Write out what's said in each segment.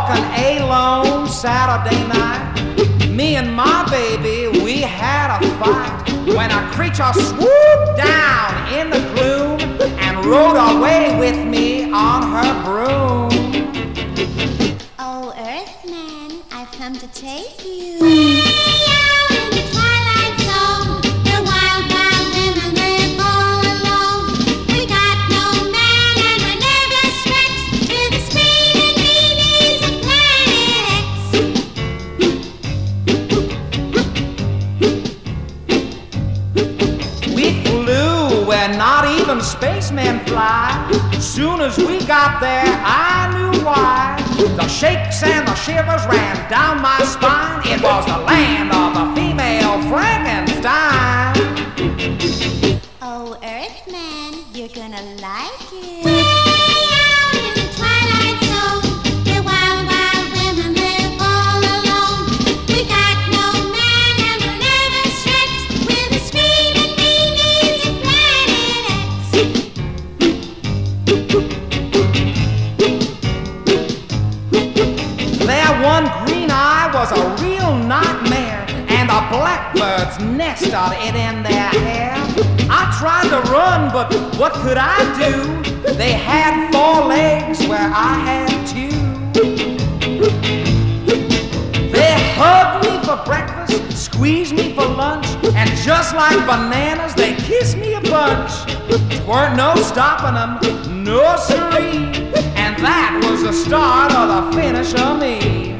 walking alone Saturday night. Me and my baby, we had a fight when a creature swooped down in the gloom and rode away with me on her broom. Oh, Earthman, I've come to take you. Soon as we got there, I knew why. The shakes and the shivers ran down my spine. It was the land nested it in their hair. I tried to run, but what could I do? They had four legs where I had two. They hugged me for breakfast, squeezed me for lunch, and just like bananas, they kissed me a bunch. Weren't no stopping them, no siree, and that was the start of the finish of me.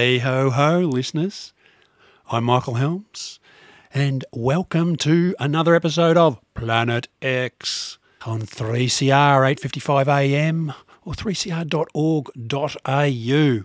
Hey ho ho, listeners. I'm Michael Helms, and welcome to another episode of Planet X on 3CR 8:55 AM or 3cr.org.au.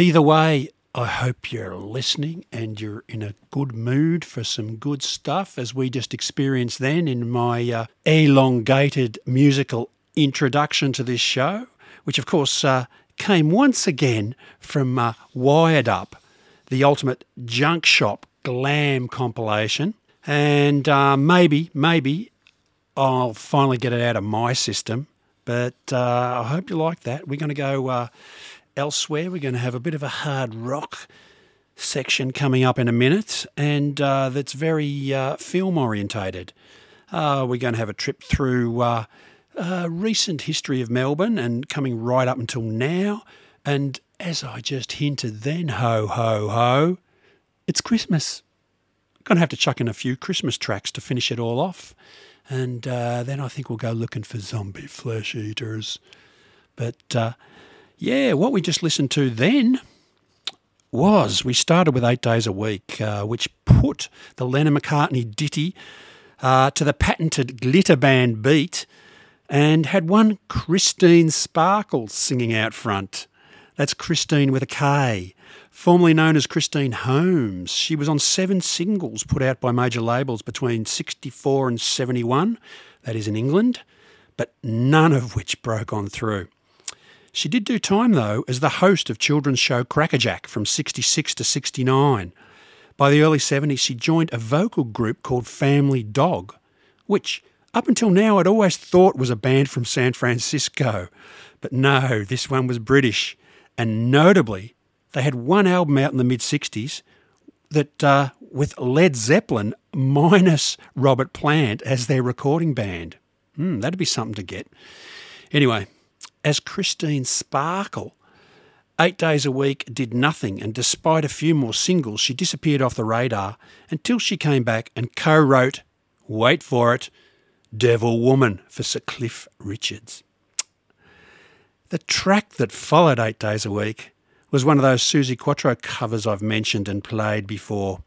Either way, I hope you're listening and you're in a good mood for some good stuff, as we just experienced then in my uh, elongated musical introduction to this show, which of course uh, came once again from uh, Wired Up, the ultimate junk shop glam compilation. And uh, maybe, maybe I'll finally get it out of my system. But uh, I hope you like that. We're going to go uh, elsewhere. We're going to have a bit of a hard rock section coming up in a minute, and uh, that's very uh, film orientated. We're going to have a trip through recent history of Melbourne and coming right up until now. And as I just hinted then, ho, ho, ho, it's Christmas. Going to have to chuck in a few Christmas tracks to finish it all off. And uh, then I think we'll go looking for zombie flesh eaters. But uh, yeah, what we just listened to then was we started with Eight Days a Week, uh, which put the Lennon McCartney ditty uh, to the patented glitter band beat and had one Christine Sparkles singing out front. That's Christine with a K, formerly known as Christine Holmes. She was on seven singles put out by major labels between 64 and 71, that is in England, but none of which broke on through. She did do time, though, as the host of children's show Crackerjack from 66 to 69. By the early 70s, she joined a vocal group called Family Dogg, which up until now I'd always thought was a band from San Francisco. But no, this one was British. And notably, they had one album out in the mid 60s that uh, with Led Zeppelin minus Robert Plant as their recording band. Hmm, that'd be something to get. Anyway, as Christine Sparkle, eight days a week did nothing, and despite a few more singles, she disappeared off the radar until she came back and co wrote, wait for it, Devil Woman for Sir Cliff Richards. The track that followed Eight Days a Week was one of those Suzi Quatro covers I've mentioned and played before.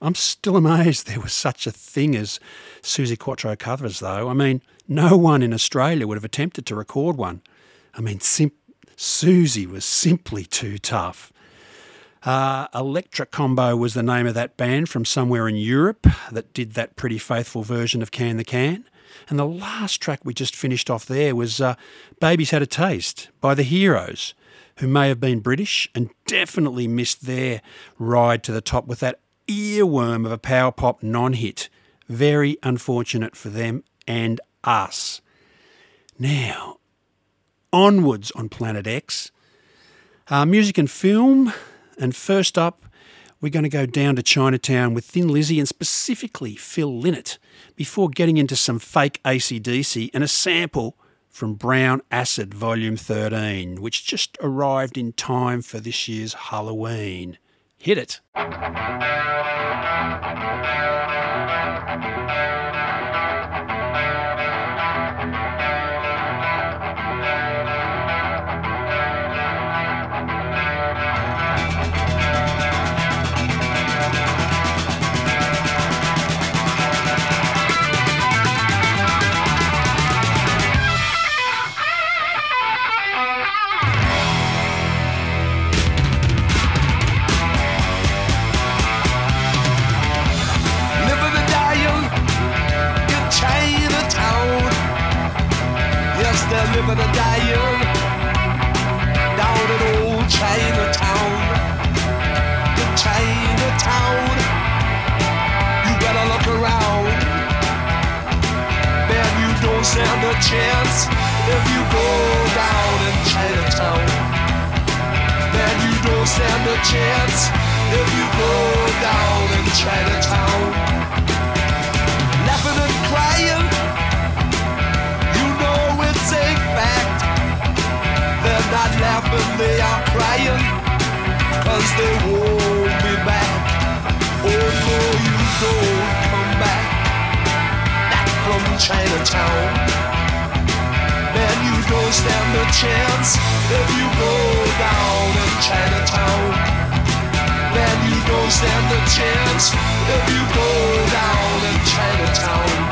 I'm still amazed there was such a thing as Suzi Quatro covers, though. I mean, no one in Australia would have attempted to record one. I mean, sim- Suzi was simply too tough. Uh, Electra Combo was the name of that band from somewhere in Europe that did that pretty faithful version of Can the Can. And the last track we just finished off there was uh, Baby's Had a Taste by the Heroes, who may have been British and definitely missed their ride to the top with that earworm of a power pop non hit. Very unfortunate for them and us. Now, onwards on Planet X. Uh, music and film. And first up, we're going to go down to Chinatown with Thin Lizzy and specifically Phil Lynott before getting into some fake ACDC and a sample from Brown Acid Volume 13, which just arrived in time for this year's Halloween. Hit it. Living and dying down in old Chinatown. In Chinatown, you better look around. Man, you don't stand a chance if you go down in Chinatown. Man, you don't stand a chance if you go down in Chinatown. Laughing and crying, know it's a fact. They're not laughing, they are crying, cause they won't be back. Oh no, you don't come back, back from Chinatown. Man, you don't stand a chance if you go down in Chinatown. Man, you don't stand a chance if you go down in Chinatown.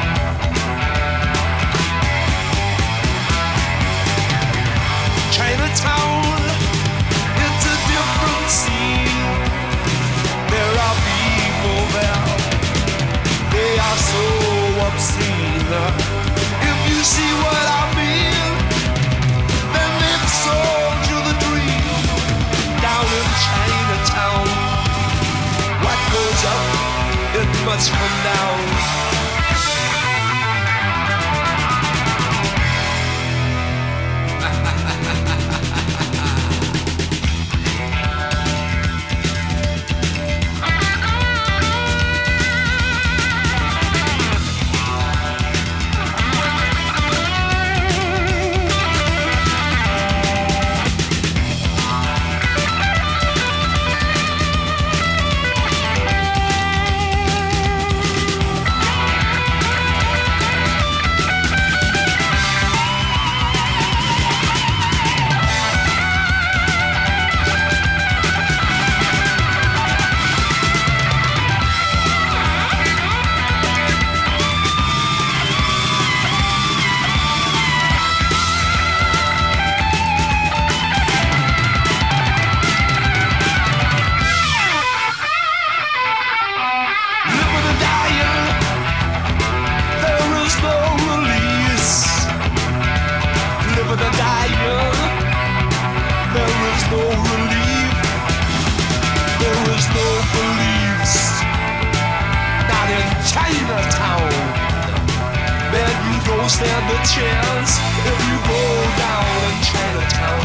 Don't stand a chance if you go down in Chinatown.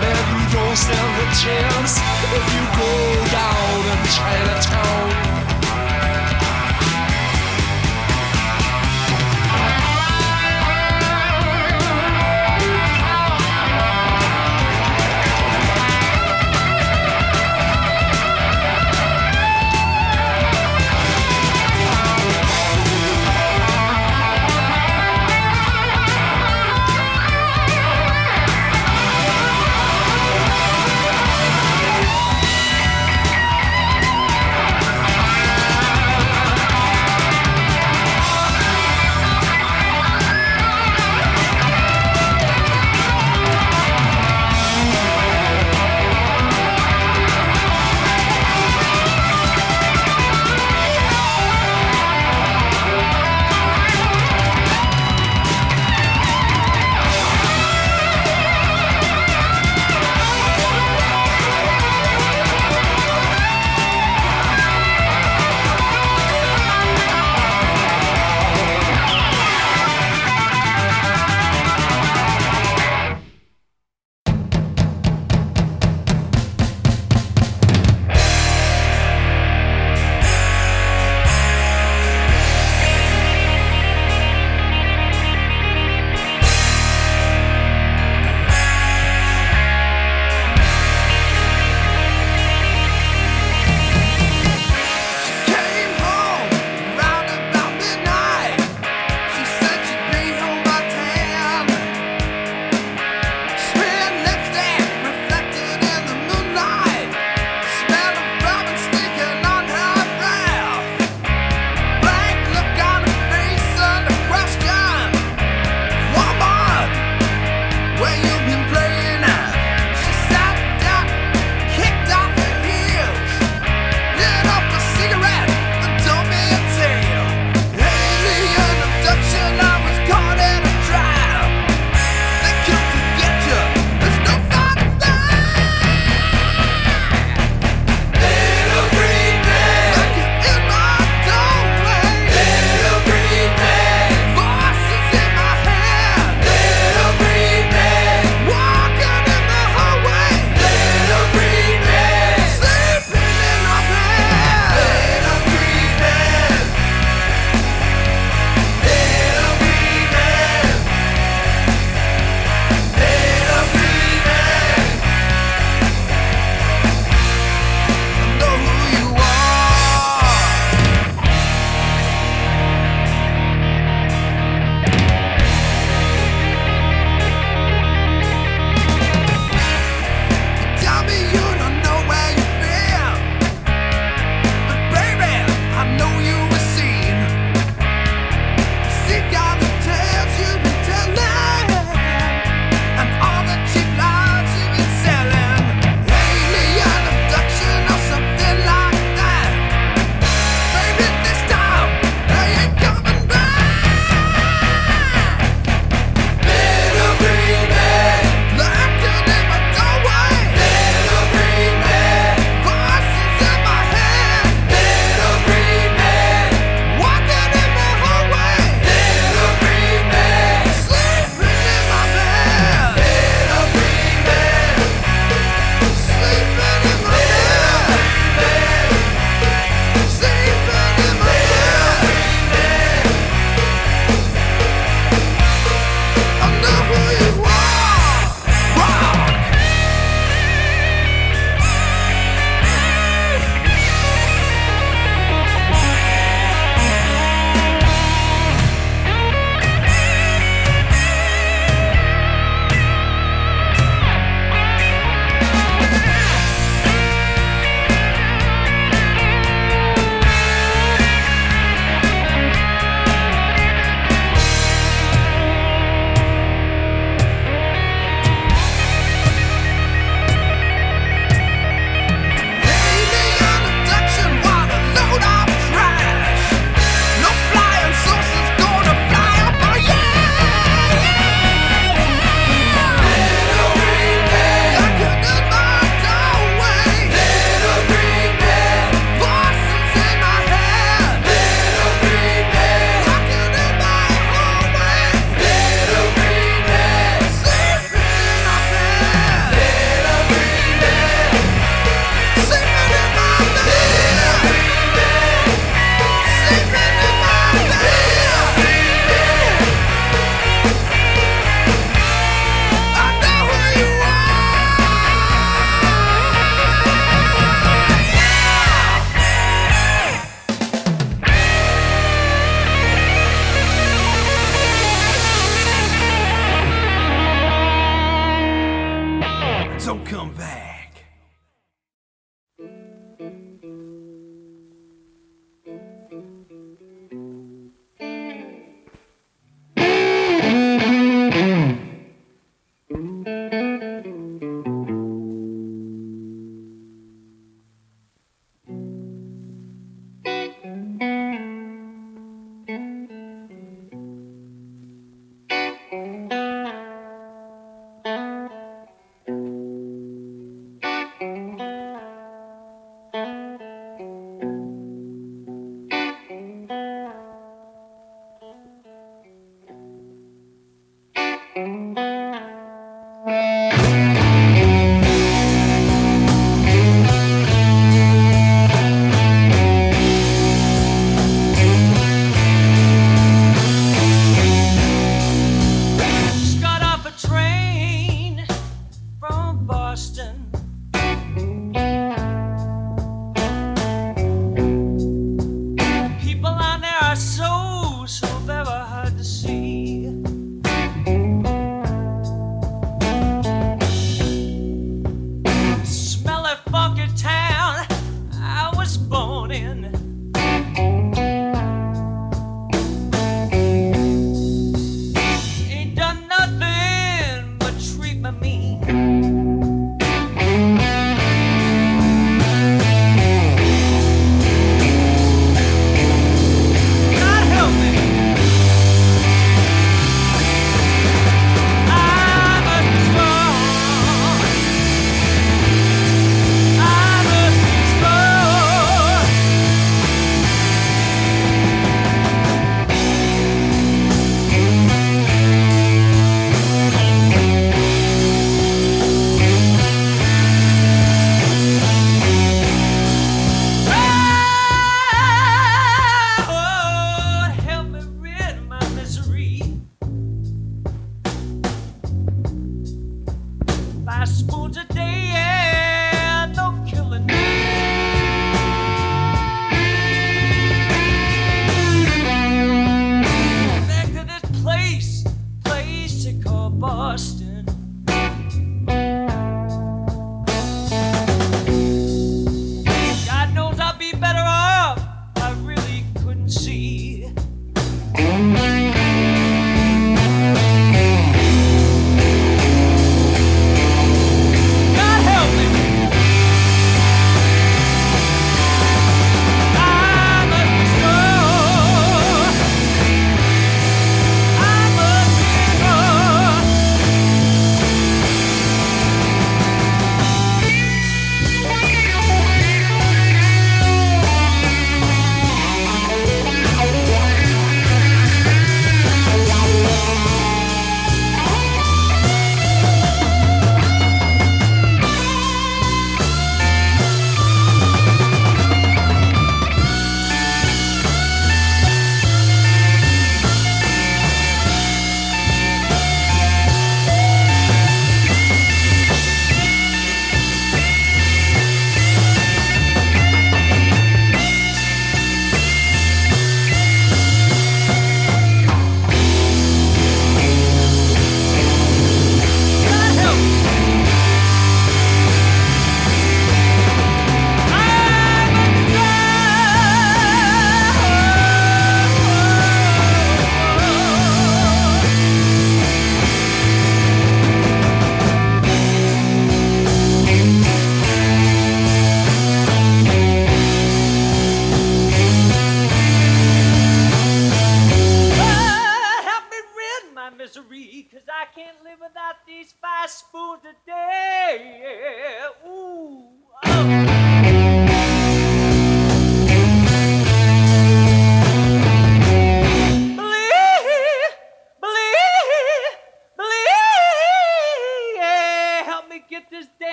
Man, you don't stand a chance if you go down in Chinatown.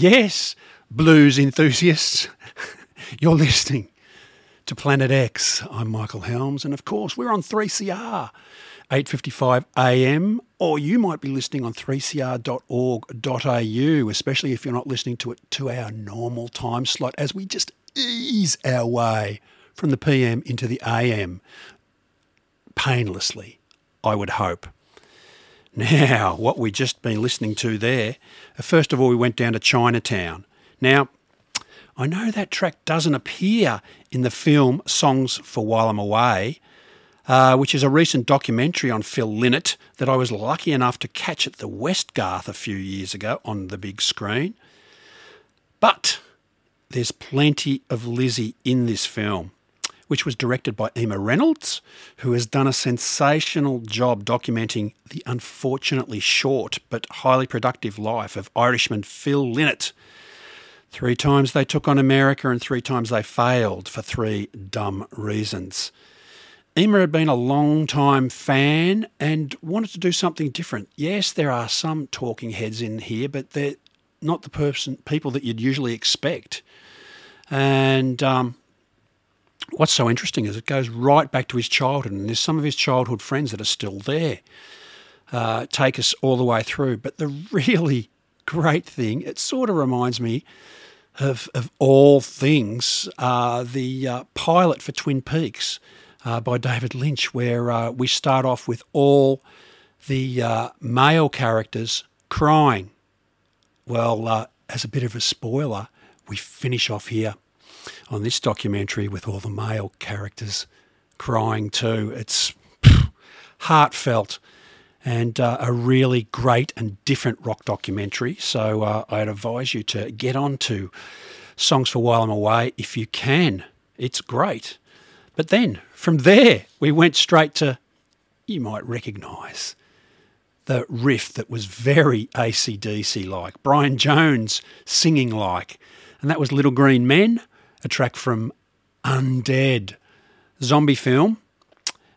Yes, blues enthusiasts, you're listening to Planet X. I'm Michael Helms, and of course, we're on 3CR, 8:55 a.m. Or you might be listening on 3cr.org.au, especially if you're not listening to it to our normal time slot, as we just ease our way from the PM into the AM painlessly, I would hope. Now, what we just been listening to there, first of all, we went down to Chinatown. Now, I know that track doesn't appear in the film Songs for While I'm Away, uh, which is a recent documentary on Phil Lynott that I was lucky enough to catch at the Westgarth a few years ago on the big screen. But there's plenty of Lizzy in this film which was directed by Emma Reynolds, who has done a sensational job documenting the unfortunately short but highly productive life of Irishman Phil Lynott. Three times they took on America and three times they failed for three dumb reasons. Emma had been a long time fan and wanted to do something different. Yes, there are some talking heads in here, but they're not the person people that you'd usually expect. And um, what's so interesting is it goes right back to his childhood, and there's some of his childhood friends that are still there. Uh, take us all the way through. But the really great thing, it sort of reminds me of, of all things, uh, the uh, pilot for Twin Peaks uh, by David Lynch, where uh, we start off with all the uh, male characters crying. Well, as a bit of a spoiler, we finish off here on this documentary with all the male characters crying too. It's heartfelt and uh, a really great and different rock documentary. So uh, I'd advise you to get on to Songs for While I'm Away if you can. It's great. But then from there, we went straight to, you might recognise, the riff that was very ACDC like, Brian Jones singing like, and that was Little Green Men a track from Undead, zombie film,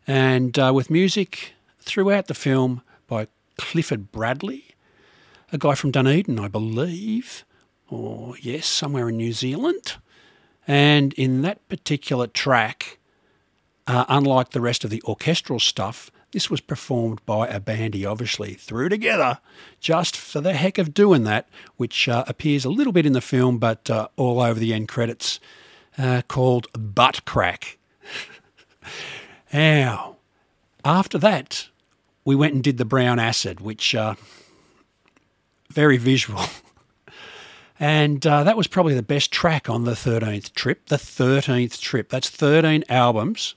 and uh, with music throughout the film by Clifford Bradley, a guy from Dunedin, I believe, or yes, somewhere in New Zealand. And in that particular track, uh, unlike the rest of the orchestral stuff, this was performed by a band he obviously threw together just for the heck of doing that, which uh, appears a little bit in the film but uh, all over the end credits, uh, called Butt Crack. now, after that, we went and did the Brown Acid, which uh, very visual. And uh, that was probably the best track on the 13th trip. The 13th trip. That's 13 albums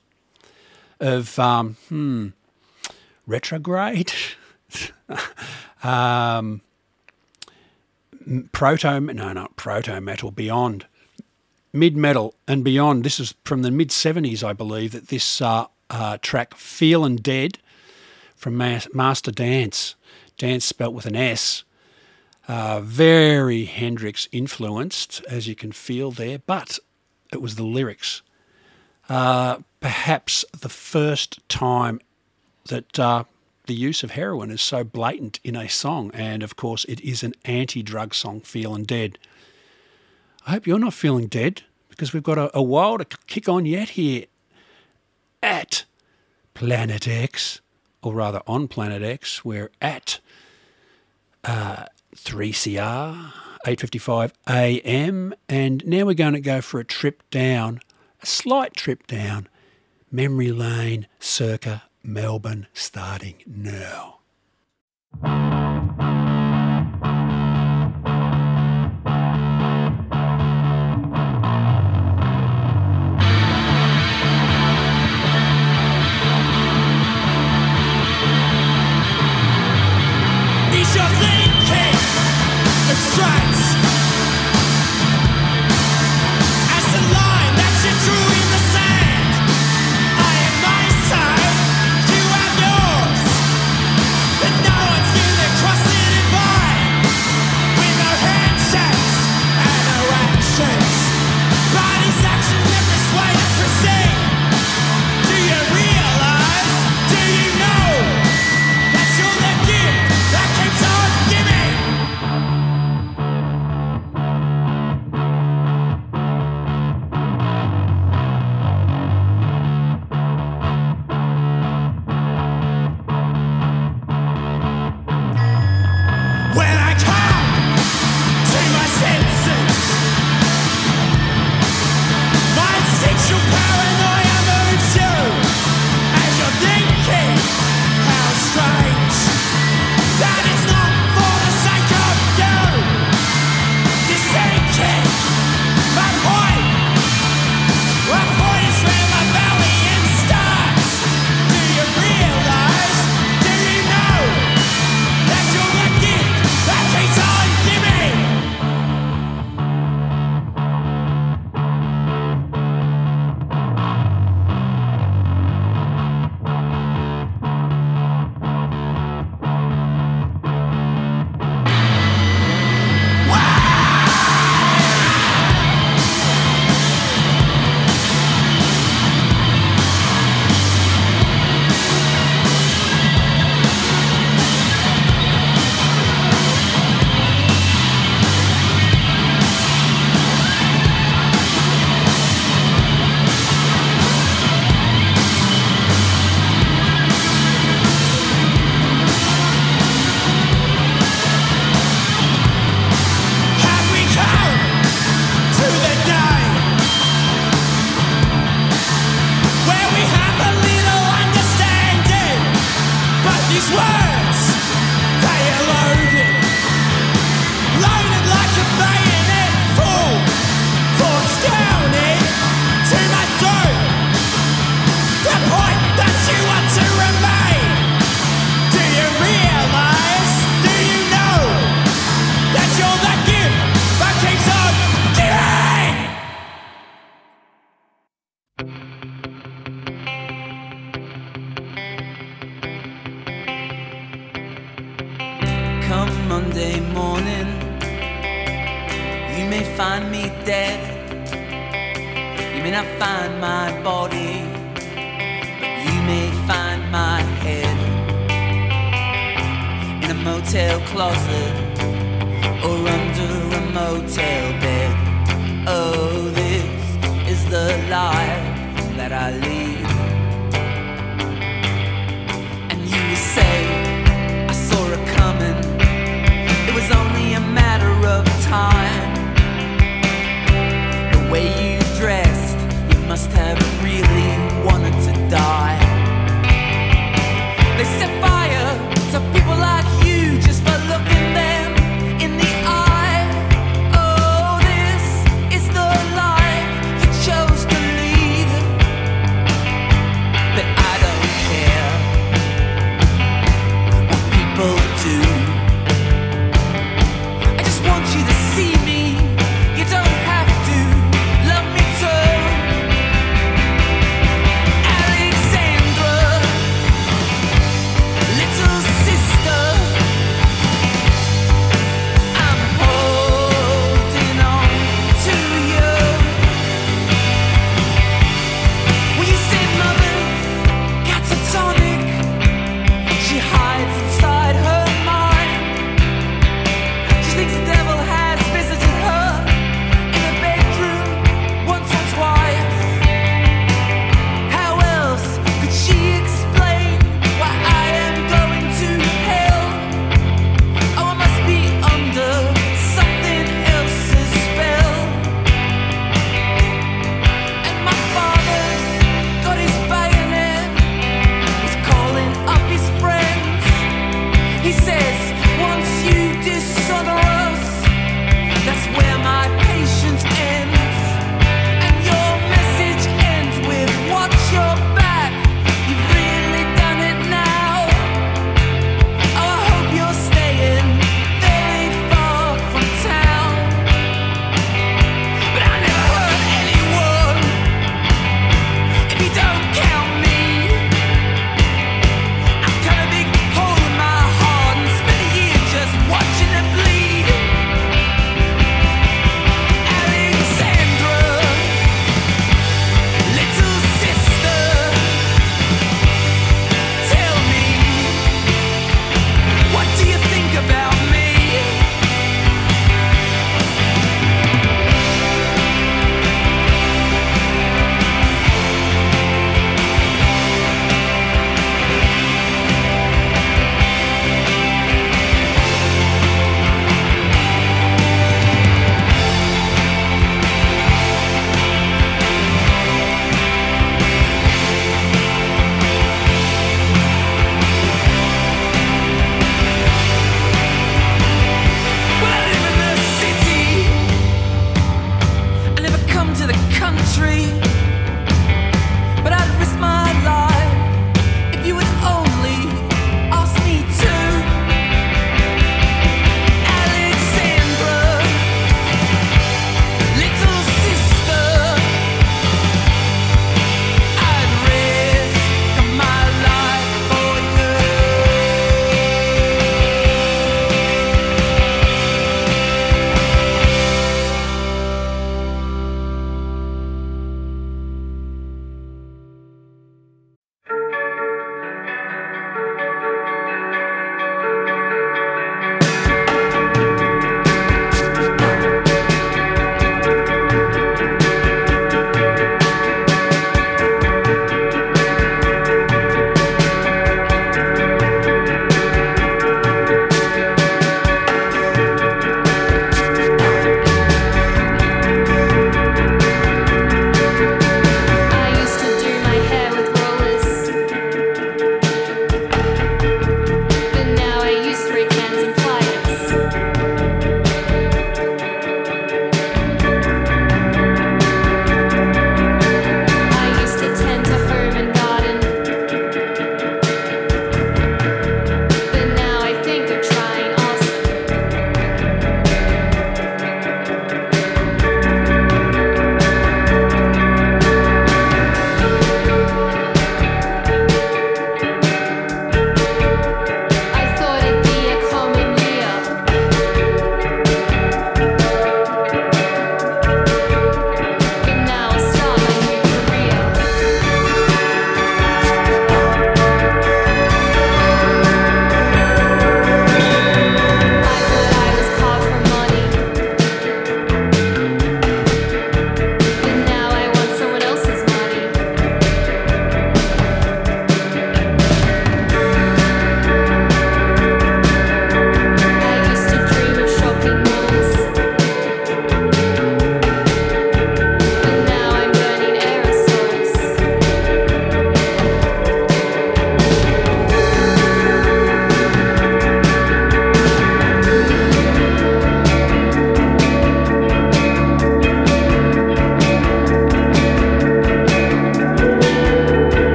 of, um, hmm, retrograde, um, proto, no, not proto metal, beyond mid metal and beyond. This is from the mid 70s, I believe, that this uh, uh, track, Feelin' Dead, from Master Dance, dance spelt with an S. Uh, very Hendrix influenced, as you can feel there, but it was the lyrics. Uh, perhaps the first time that uh, the use of heroin is so blatant in a song. And of course, it is an anti drug song, Feeling Dead. I hope you're not feeling dead because we've got a, a while to kick on yet here at Planet X, or rather on Planet X. We're at uh, 3CR, 8.55 a.m. And now we're going to go for a trip down, a slight trip down memory lane circa Melbourne starting now. Monday morning, you may find me dead. You may not find my body, but you may find my head in a motel closet or under a motel bed. Oh, this is the life that I lead. Time. The way you dressed, you must have really wanted to die. They set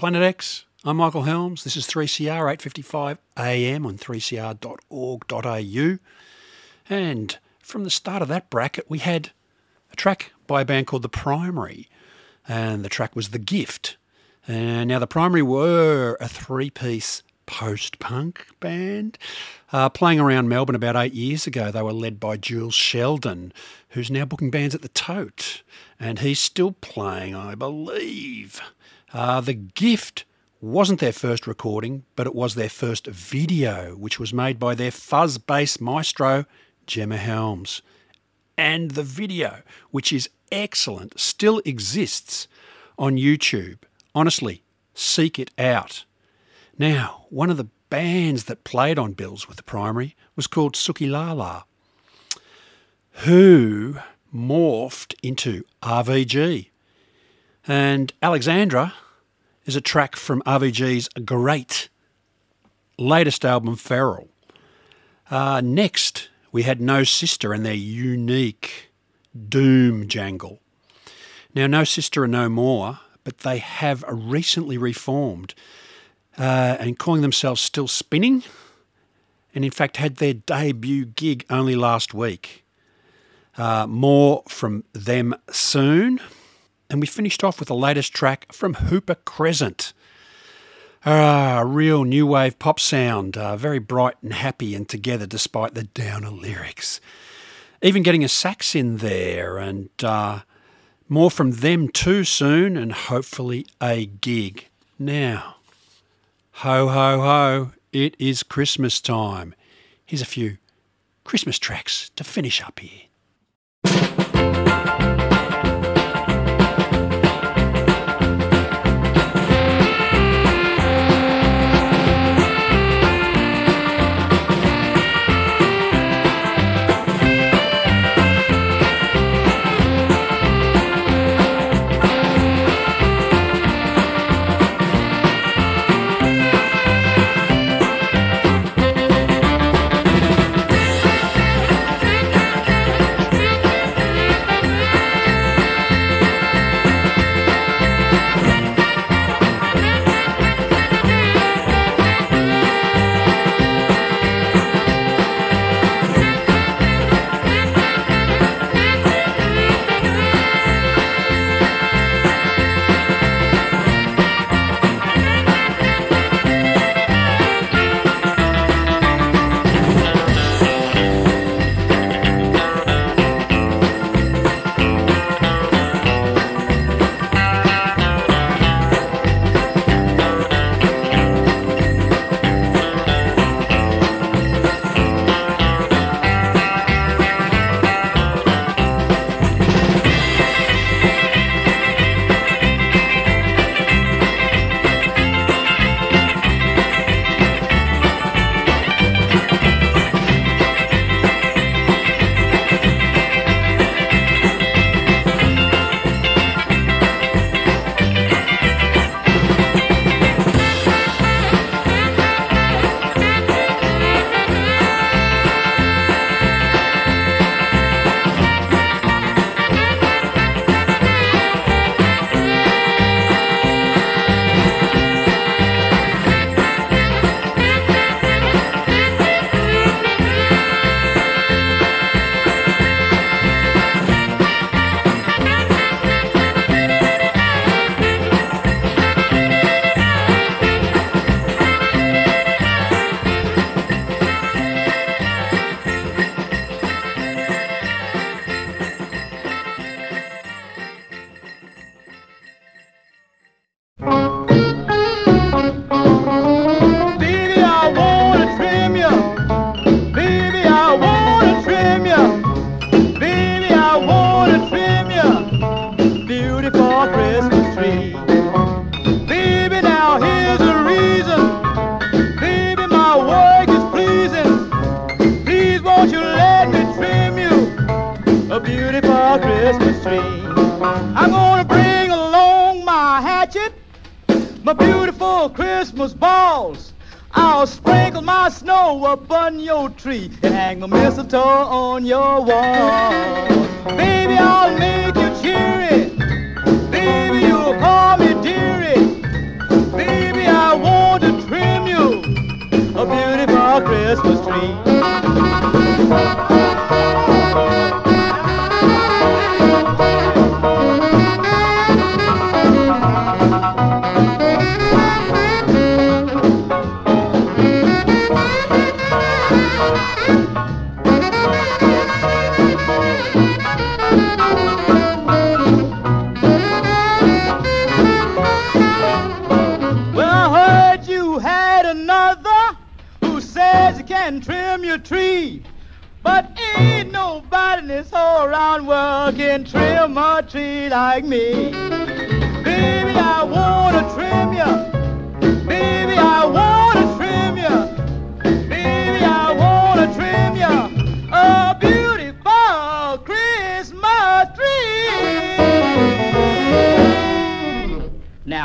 Planet X. I'm Michael Helms. This is 3CR 855 AM on 3cr.org.au. And from the start of that bracket, we had a track by a band called The Primary. And the track was The Gift. And now, The Primary were a three piece post punk band uh, playing around Melbourne about eight years ago. They were led by Jules Sheldon, who's now booking bands at the Tote. And he's still playing, I believe. Uh, the Gift wasn't their first recording, but it was their first video, which was made by their fuzz bass maestro, Gemma Helms. And the video, which is excellent, still exists on YouTube. Honestly, seek it out. Now, one of the bands that played on bills with the primary was called Sooky La La, who morphed into RVG. And Alexandra is a track from RVG's great latest album, Feral. Uh, next, we had No Sister and their unique Doom jangle. Now, No Sister are no more, but they have recently reformed uh, and calling themselves Still Spinning, and in fact had their debut gig only last week. Uh, more from them soon. And we finished off with the latest track from Hooper Crescent. A real new wave pop sound, uh, very bright and happy and together despite the downer lyrics. Even getting a sax in there, and uh, more from them too soon, and hopefully a gig. Now, ho ho ho, it is Christmas time. Here's a few Christmas tracks to finish up here.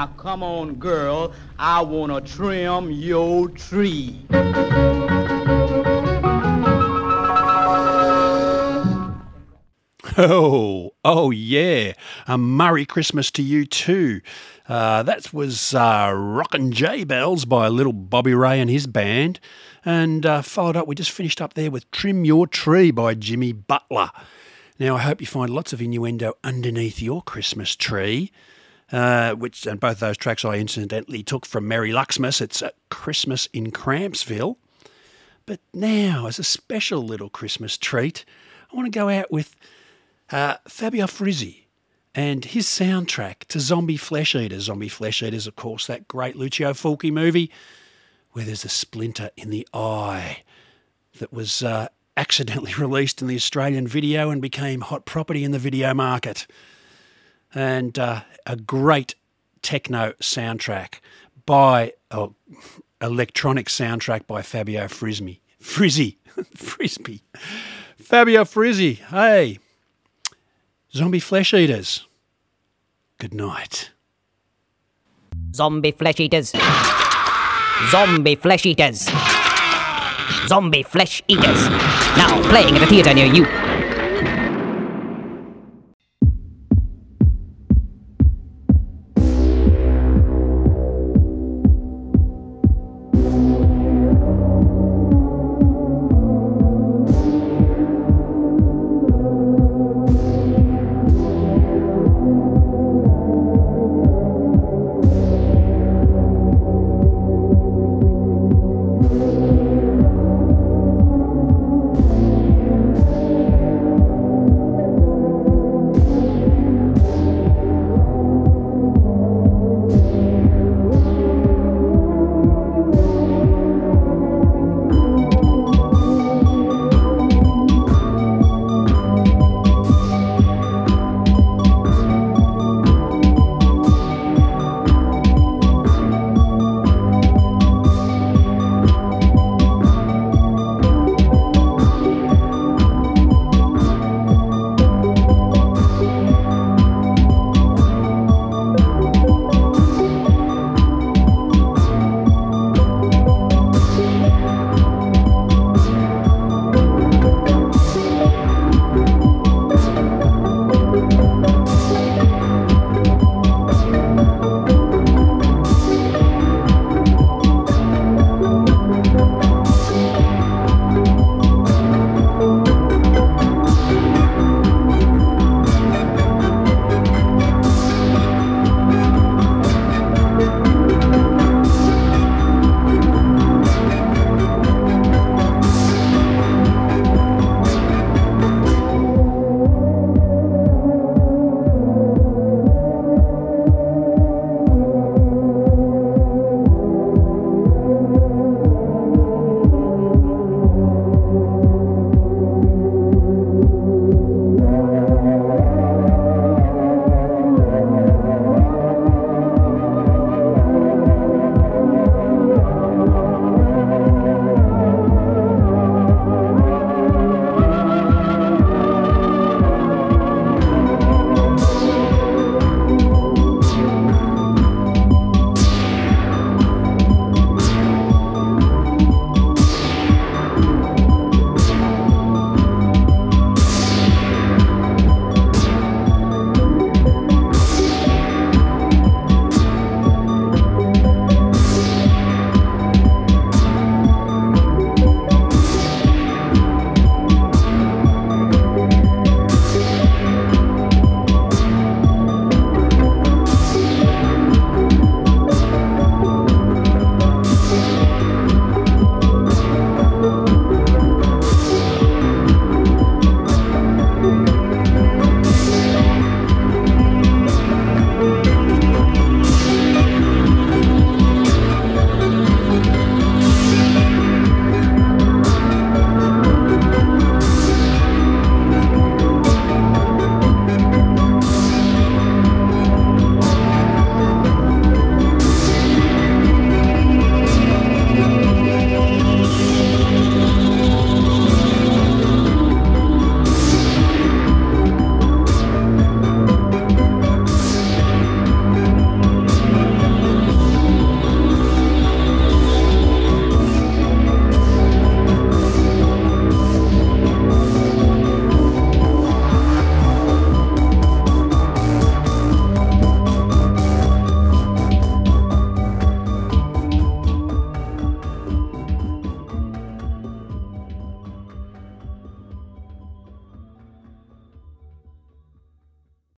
Now come on, girl, I wanna trim your tree. Oh, oh yeah. A Merry Christmas to you too. Uh, that was uh, Rockin' J Bells by little Bobby Rey and his band. And uh, followed up, we just finished up there with Trim Your Tree by Jimmy Butler. Now, I hope you find lots of innuendo underneath your Christmas tree. Uh, which and both those tracks I incidentally took from Merry Luxmas. It's a Christmas in Crampsville. But now, as a special little Christmas treat, I want to go out with uh, Fabio Frizzi and his soundtrack to Zombie Flesh Eaters. Zombie Flesh Eaters, of course, that great Lucio Fulci movie where there's a splinter in the eye that was uh, accidentally released in the Australian video and became hot property in the video market. And uh, a great techno soundtrack by, oh, electronic soundtrack by Fabio Frisby. Frizzy. Frisby. Fabio Frizzi. Hey, Zombie Flesh Eaters. Good night. Zombie flesh eaters. Zombie flesh eaters. Zombie flesh eaters. Now playing at a theatre near you.